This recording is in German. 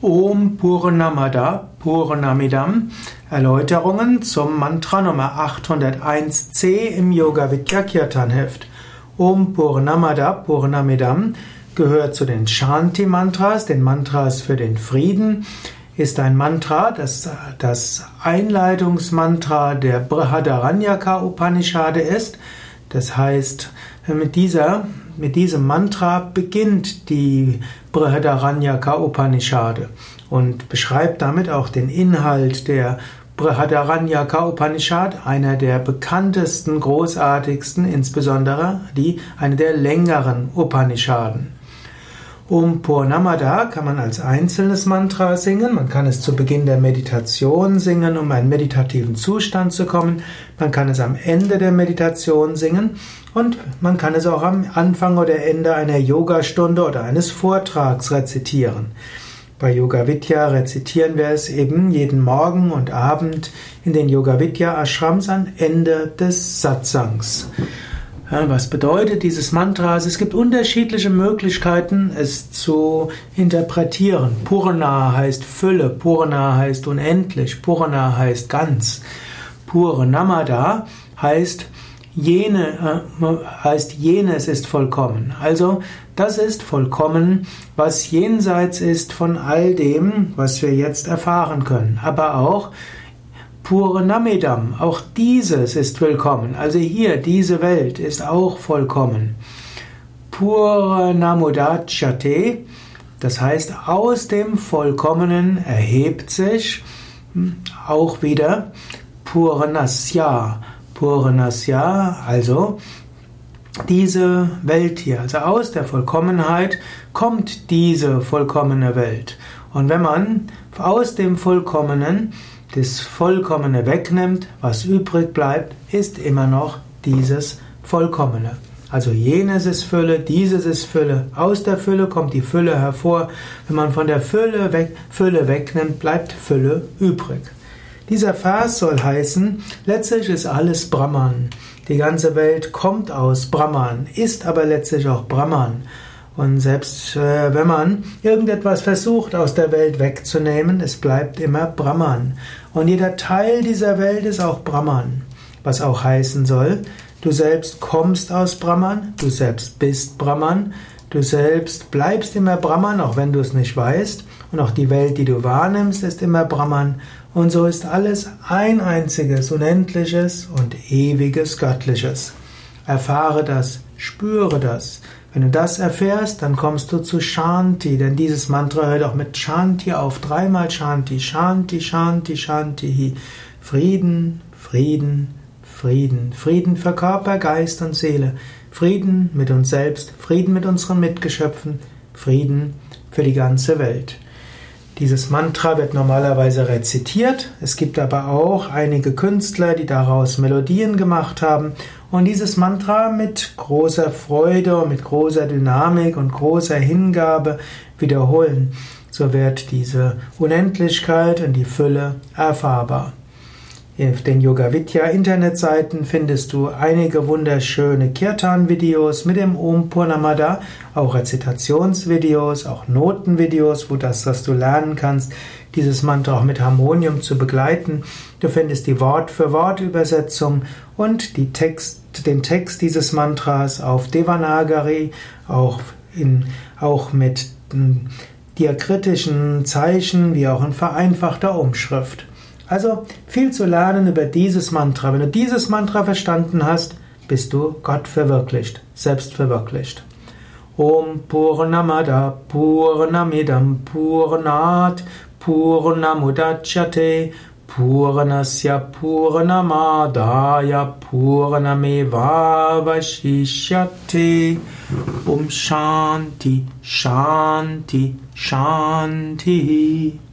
Om Purnamada Purnamidam Erläuterungen zum Mantra Nummer 801c im Yoga Vidya Kirtan Heft. Om Purnamada Purnamidam gehört zu den Shanti Mantras, den Mantras für den Frieden, ist ein Mantra, das das Einleitungsmantra der Brihadaranyaka Upanishade ist. Das heißt, mit dieser mit diesem Mantra beginnt die Brihadaranyaka Upanishade und beschreibt damit auch den Inhalt der Brihadaranyaka Upanishad, einer der bekanntesten, großartigsten, insbesondere die, eine der längeren Upanishaden. Um Purnamada kann man als einzelnes Mantra singen, man kann es zu Beginn der Meditation singen, um einen meditativen Zustand zu kommen, man kann es am Ende der Meditation singen und man kann es auch am Anfang oder Ende einer Yogastunde oder eines Vortrags rezitieren. Bei Yoga Vidya rezitieren wir es eben jeden Morgen und Abend in den Yoga Vidya Ashrams am Ende des Satsangs. Was bedeutet dieses Mantra? Es gibt unterschiedliche Möglichkeiten, es zu interpretieren. Purna heißt Fülle, Purna heißt unendlich, Purna heißt ganz. Purnamada heißt jene, äh, heißt jenes ist vollkommen. Also das ist vollkommen, was jenseits ist von all dem, was wir jetzt erfahren können. Aber auch Pure Namidam, auch dieses ist willkommen. Also hier, diese Welt ist auch vollkommen. Pure Namudachate, das heißt, aus dem Vollkommenen erhebt sich hm, auch wieder Pure Nasya. Pure Nasya, also diese Welt hier, also aus der Vollkommenheit kommt diese vollkommene Welt. Und wenn man aus dem Vollkommenen das Vollkommene wegnimmt, was übrig bleibt, ist immer noch dieses Vollkommene. Also jenes ist Fülle, dieses ist Fülle. Aus der Fülle kommt die Fülle hervor. Wenn man von der Fülle, weg, Fülle wegnimmt, bleibt Fülle übrig. Dieser Vers soll heißen, letztlich ist alles Brahman. Die ganze Welt kommt aus Brahman, ist aber letztlich auch Brahman. Und selbst äh, wenn man irgendetwas versucht aus der Welt wegzunehmen, es bleibt immer Brahman. Und jeder Teil dieser Welt ist auch Brahman. Was auch heißen soll, du selbst kommst aus Brahman, du selbst bist Brahman, du selbst bleibst immer Brahman, auch wenn du es nicht weißt. Und auch die Welt, die du wahrnimmst, ist immer Brahman. Und so ist alles ein einziges, unendliches und ewiges Göttliches. Erfahre das, spüre das. Wenn du das erfährst, dann kommst du zu Shanti, denn dieses Mantra hört auch mit Shanti auf. Dreimal Shanti, Shanti, Shanti, Shanti. Frieden, Frieden, Frieden. Frieden für Körper, Geist und Seele. Frieden mit uns selbst, Frieden mit unseren Mitgeschöpfen, Frieden für die ganze Welt. Dieses Mantra wird normalerweise rezitiert. Es gibt aber auch einige Künstler, die daraus Melodien gemacht haben und dieses Mantra mit großer Freude und mit großer Dynamik und großer Hingabe wiederholen. So wird diese Unendlichkeit und die Fülle erfahrbar. Auf den Yoga Vidya Internetseiten findest du einige wunderschöne Kirtan-Videos mit dem Om Purnamada, auch Rezitationsvideos, auch Notenvideos, wo das, was du lernen kannst, dieses Mantra auch mit Harmonium zu begleiten. Du findest die Wort-für-Wort-Übersetzung und Text, den Text dieses Mantras auf Devanagari, auch, in, auch mit diakritischen Zeichen wie auch in vereinfachter Umschrift. Also viel zu lernen über dieses Mantra. Wenn du dieses Mantra verstanden hast, bist du Gott verwirklicht, selbst verwirklicht. Om Purnamada Purnamidam Purnat Purnamudachyate Purnasya Purnamadaya Purnamevavashishyate Om Shanti Shanti Shanti